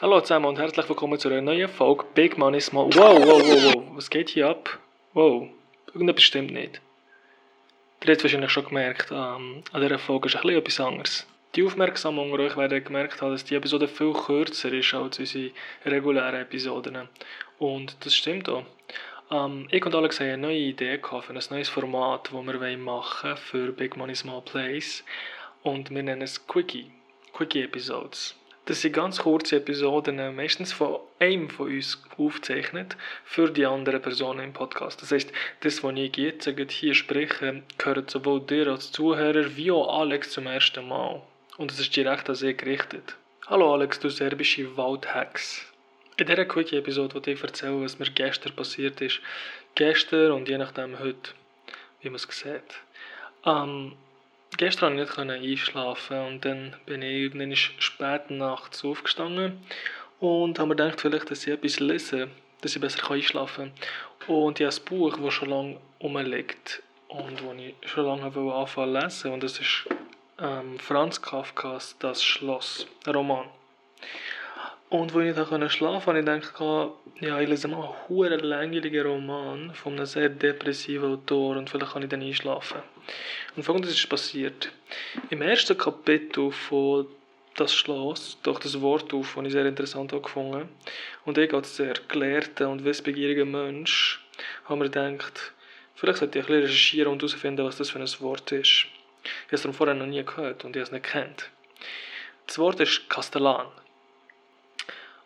Hallo zusammen und herzlich willkommen zu einer neuen Folge Big Money Small. Wow, wow, wow, wow. Was geht hier ab? Wow. Irgendetwas stimmt nicht. Ihr habt wahrscheinlich schon gemerkt, ähm, an dieser Folge ist ein bisschen etwas anderes. Die Aufmerksamen unter euch werden gemerkt haben, dass die Episode viel kürzer ist als unsere regulären Episoden. Und das stimmt auch. Ähm, ich und Alex haben eine neue Idee gehabt für ein neues Format, das wir machen wollen für Big Money Small Plays. Und wir nennen es Quickie. Quickie Episodes. Das sind ganz kurze Episoden, äh, meistens von einem von uns aufgezeichnet, für die anderen Personen im Podcast. Das heisst, das, was ich jetzt hier spreche, gehört sowohl dir als Zuhörer wie auch Alex zum ersten Mal. Und es ist direkt an sie gerichtet. Hallo Alex, du serbische Waldhex. In dieser Quickie-Episode wollte ich erzählen, was mir gestern passiert ist. Gestern und je nachdem heute, wie man es sieht. Ähm, gestern nicht einschlafen und dann bin ich irgendwann spät nachts aufgestanden und habe mir gedacht, vielleicht, dass ich etwas lese, dass ich besser einschlafen kann. Und ich habe ein Buch, das schon lange rumliegt und das ich schon lange anfangen zu lesen und das ist ähm, Franz Kafkas «Das Schloss», ein Roman. Und als ich schlafen konnte, habe ich gedacht, ja, ich lese mal einen langweiligen Roman von einem sehr depressiven Autor und vielleicht kann ich dann einschlafen. Und folgendes ist passiert. Im ersten Kapitel von das Schloss doch das Wort auf, das ich sehr interessant habe Und ich als sehr gelehrter und wissbegieriger Mensch habe mir gedacht, vielleicht sollte ich ein bisschen recherchieren und herausfinden, was das für ein Wort ist. Ich habe es vorher noch nie gehört und ich habe es nicht kennt. Das Wort ist Kastellan.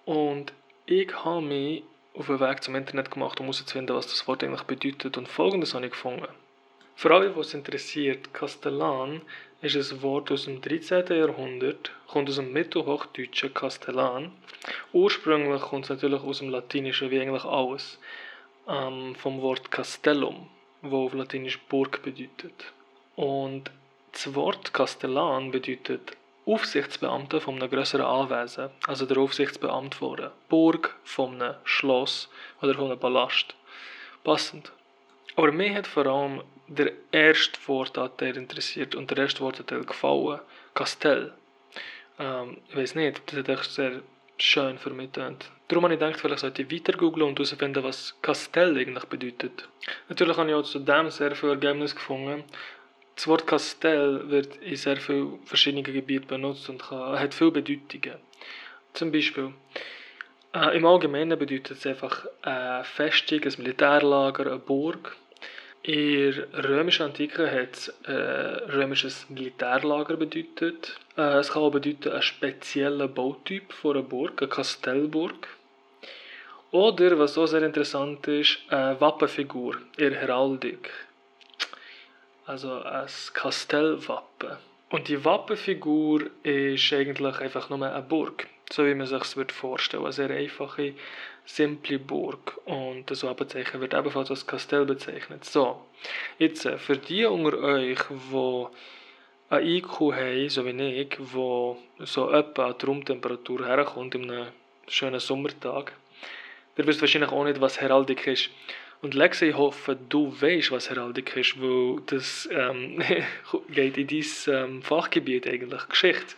Und ich habe mich auf den Weg zum Internet gemacht, um herauszufinden, was das Wort eigentlich bedeutet. Und folgendes habe ich gefunden. Für alle, die es interessiert, Kastellan ist ein Wort aus dem 13. Jahrhundert, kommt aus dem mittelhochdeutschen Kastellan. Ursprünglich kommt es natürlich aus dem Latinischen, wie eigentlich alles, ähm, vom Wort Castellum, wo auf Latinisch Burg bedeutet. Und das Wort Kastellan bedeutet Aufsichtsbeamter von einem größeren Anwesen, also der Aufsichtsbeamte von einer Burg, von einem Schloss oder von einem Palast. Passend. Aber mir hat vor allem der erste Wortanteil interessiert und der erste Wortanteil gefallen. Kastell. Ähm, ich weiß nicht, das hat echt sehr schön für mich gedacht. Darum habe ich gedacht, vielleicht sollte ich weiter googlen und herausfinden, was Kastell eigentlich bedeutet. Natürlich habe ich auch zu dem sehr viele Ergebnisse gefunden. Das Wort Kastell wird in sehr vielen verschiedenen Gebieten benutzt und hat viele Bedeutungen. Zum Beispiel, äh, im Allgemeinen bedeutet es einfach eine Festung, ein Militärlager, eine Burg. In der römischen Antike hat es äh, römisches Militärlager bedeutet. Äh, es kann auch bedeuten einen speziellen Bautyp von einer Burg, eine Kastellburg. Oder, was auch sehr interessant ist, eine Wappenfigur in der Heraldik also ein Kastellwappen. Und die Wappenfigur ist eigentlich einfach nur eine Burg, so wie man sich es vorstellen Eine sehr einfache, simple Burg. Und das Wappenzeichen wird ebenfalls als Kastell bezeichnet. So, jetzt äh, für die unter euch, die ein IQ haben, so wie ich, wo so etwa an die Raumtemperatur herkommt, in einem schönen Sommertag, der wisst wahrscheinlich auch nicht, was Heraldik ist. Und Lexi, ich hoffe, du weißt, was Heraldik ist, weil das ähm, geht in dein ähm, Fachgebiet eigentlich, Geschichte.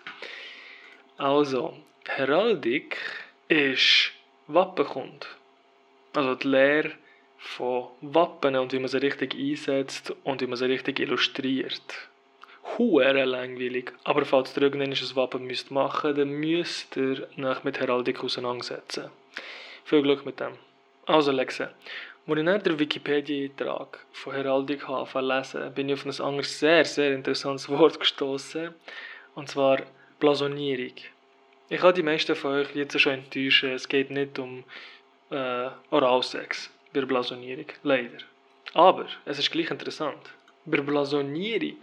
Also, Heraldik ist Wappenkund. Also die Lehre von Wappen und wie man sie richtig einsetzt und wie man sie richtig illustriert. Huere langweilig. Aber falls ihr ein Wappen müsst machen dann müsst ihr nach mit Heraldik auseinandersetzen. Viel Glück mit dem. Also Lexe, als ich nach der Wikipedia-Eintrag von Heraldik habe bin ich auf ein anderes sehr, sehr interessantes Wort gestoßen. Und zwar Blasonierung. Ich kann die meisten von euch jetzt schon enttäuschen, es geht nicht um äh, Oralsex bei Blasonierung. Leider. Aber es ist gleich interessant. Bei Blasonierung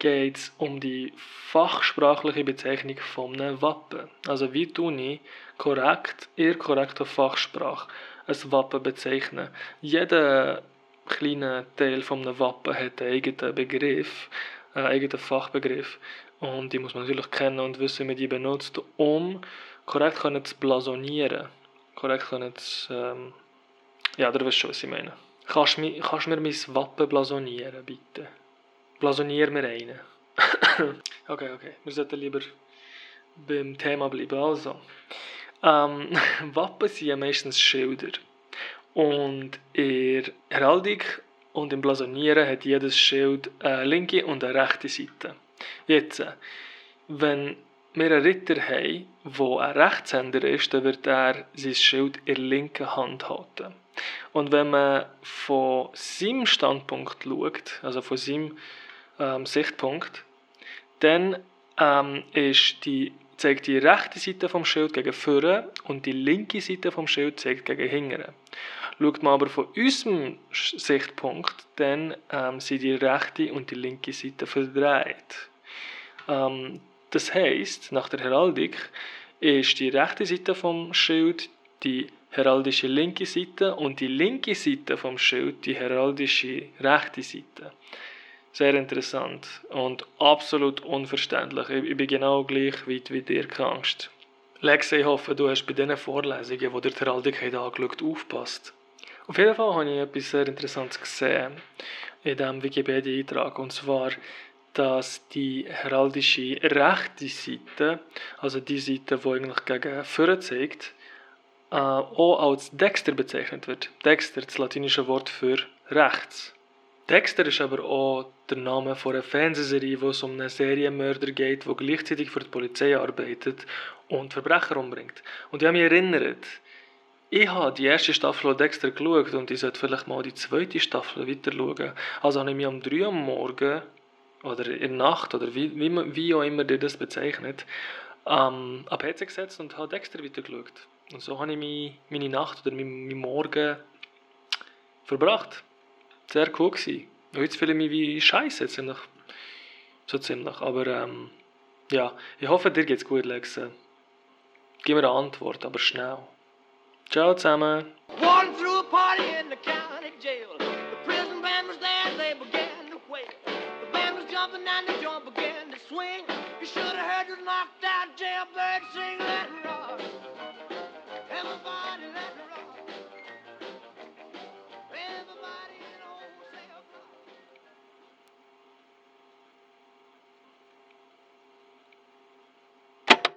geht es um die fachsprachliche Bezeichnung von einem Wappen. Also wie tue ich korrekt, eher korrekter Fachsprache ein Wappen bezeichnen. Jeder kleine Teil von einem Wappen hat einen eigenen Begriff, einen eigenen Fachbegriff. Und die muss man natürlich kennen und wissen, wie man die benutzt, um korrekt zu blasonieren. Korrekt zu, ähm, ja, du weißt schon, was ich meine. Kannst du mir, kannst mir mein Wappen blasonieren, bitte? Blasonier mir einen. okay, okay. Wir sollten lieber beim Thema bleiben. Also, Ähm, Wappen sind ja meistens Schilder. Und in der Heraldik und im Blasonieren hat jedes Schild eine linke und eine rechte Seite. Jetzt, wenn wir einen Ritter haben, der ein Rechtshänder ist, dann wird er sein Schild in der linken Hand halten. Und wenn man von seinem Standpunkt schaut, also von seinem ähm, Sichtpunkt, dann ähm, ist die, zeigt die rechte Seite vom Schild gegen vorne und die linke Seite vom Schild zeigt gegen hinten. Schaut man aber von unserem Sichtpunkt, dann ähm, sind die rechte und die linke Seite verdreht. Ähm, das heißt, nach der Heraldik ist die rechte Seite vom Schild die heraldische linke Seite und die linke Seite vom Schild die heraldische rechte Seite. Sehr interessant und absolut unverständlich. Ich bin genau gleich weit wie dir Angst. Lex, ich hoffe, du hast bei diesen Vorlesungen, die der Heraldik angeschaut aufgepasst. Auf jeden Fall habe ich etwas sehr Interessantes gesehen in diesem Wikipedia-Eintrag. Und zwar dass die heraldische rechte Seite, also die Seite, die eigentlich gegen vorne zeigt, äh, auch als Dexter bezeichnet wird. Dexter, das latinische Wort für rechts. Dexter ist aber auch der Name von einer Fernsehserie, wo es um einen Serienmörder geht, der gleichzeitig für die Polizei arbeitet und Verbrecher umbringt. Und ich habe mich erinnert, ich habe die erste Staffel von Dexter geschaut und ich sollte vielleicht mal die zweite Staffel weiter schauen. Also habe ich mich um 3 Uhr morgen oder in der Nacht oder wie, wie, auch immer ihr das bezeichnet, ähm, am PC gesetzt und habe Dexter weitergeschaut. Und so habe ich meine, Nacht oder meinen mein Morgen verbracht. Sehr cool gewesen. Jetzt fühle ich mich wie Scheiße ziemlich. So ziemlich. Aber ähm, ja, ich hoffe, dir geht's gut, Lex. Gib mir eine Antwort, aber schnell. Ciao zusammen. One through a party in the county jail. The prison band was there, they began to wail. The band was jumping and the joint began to swing. You should have heard the knocked out jailbird sing.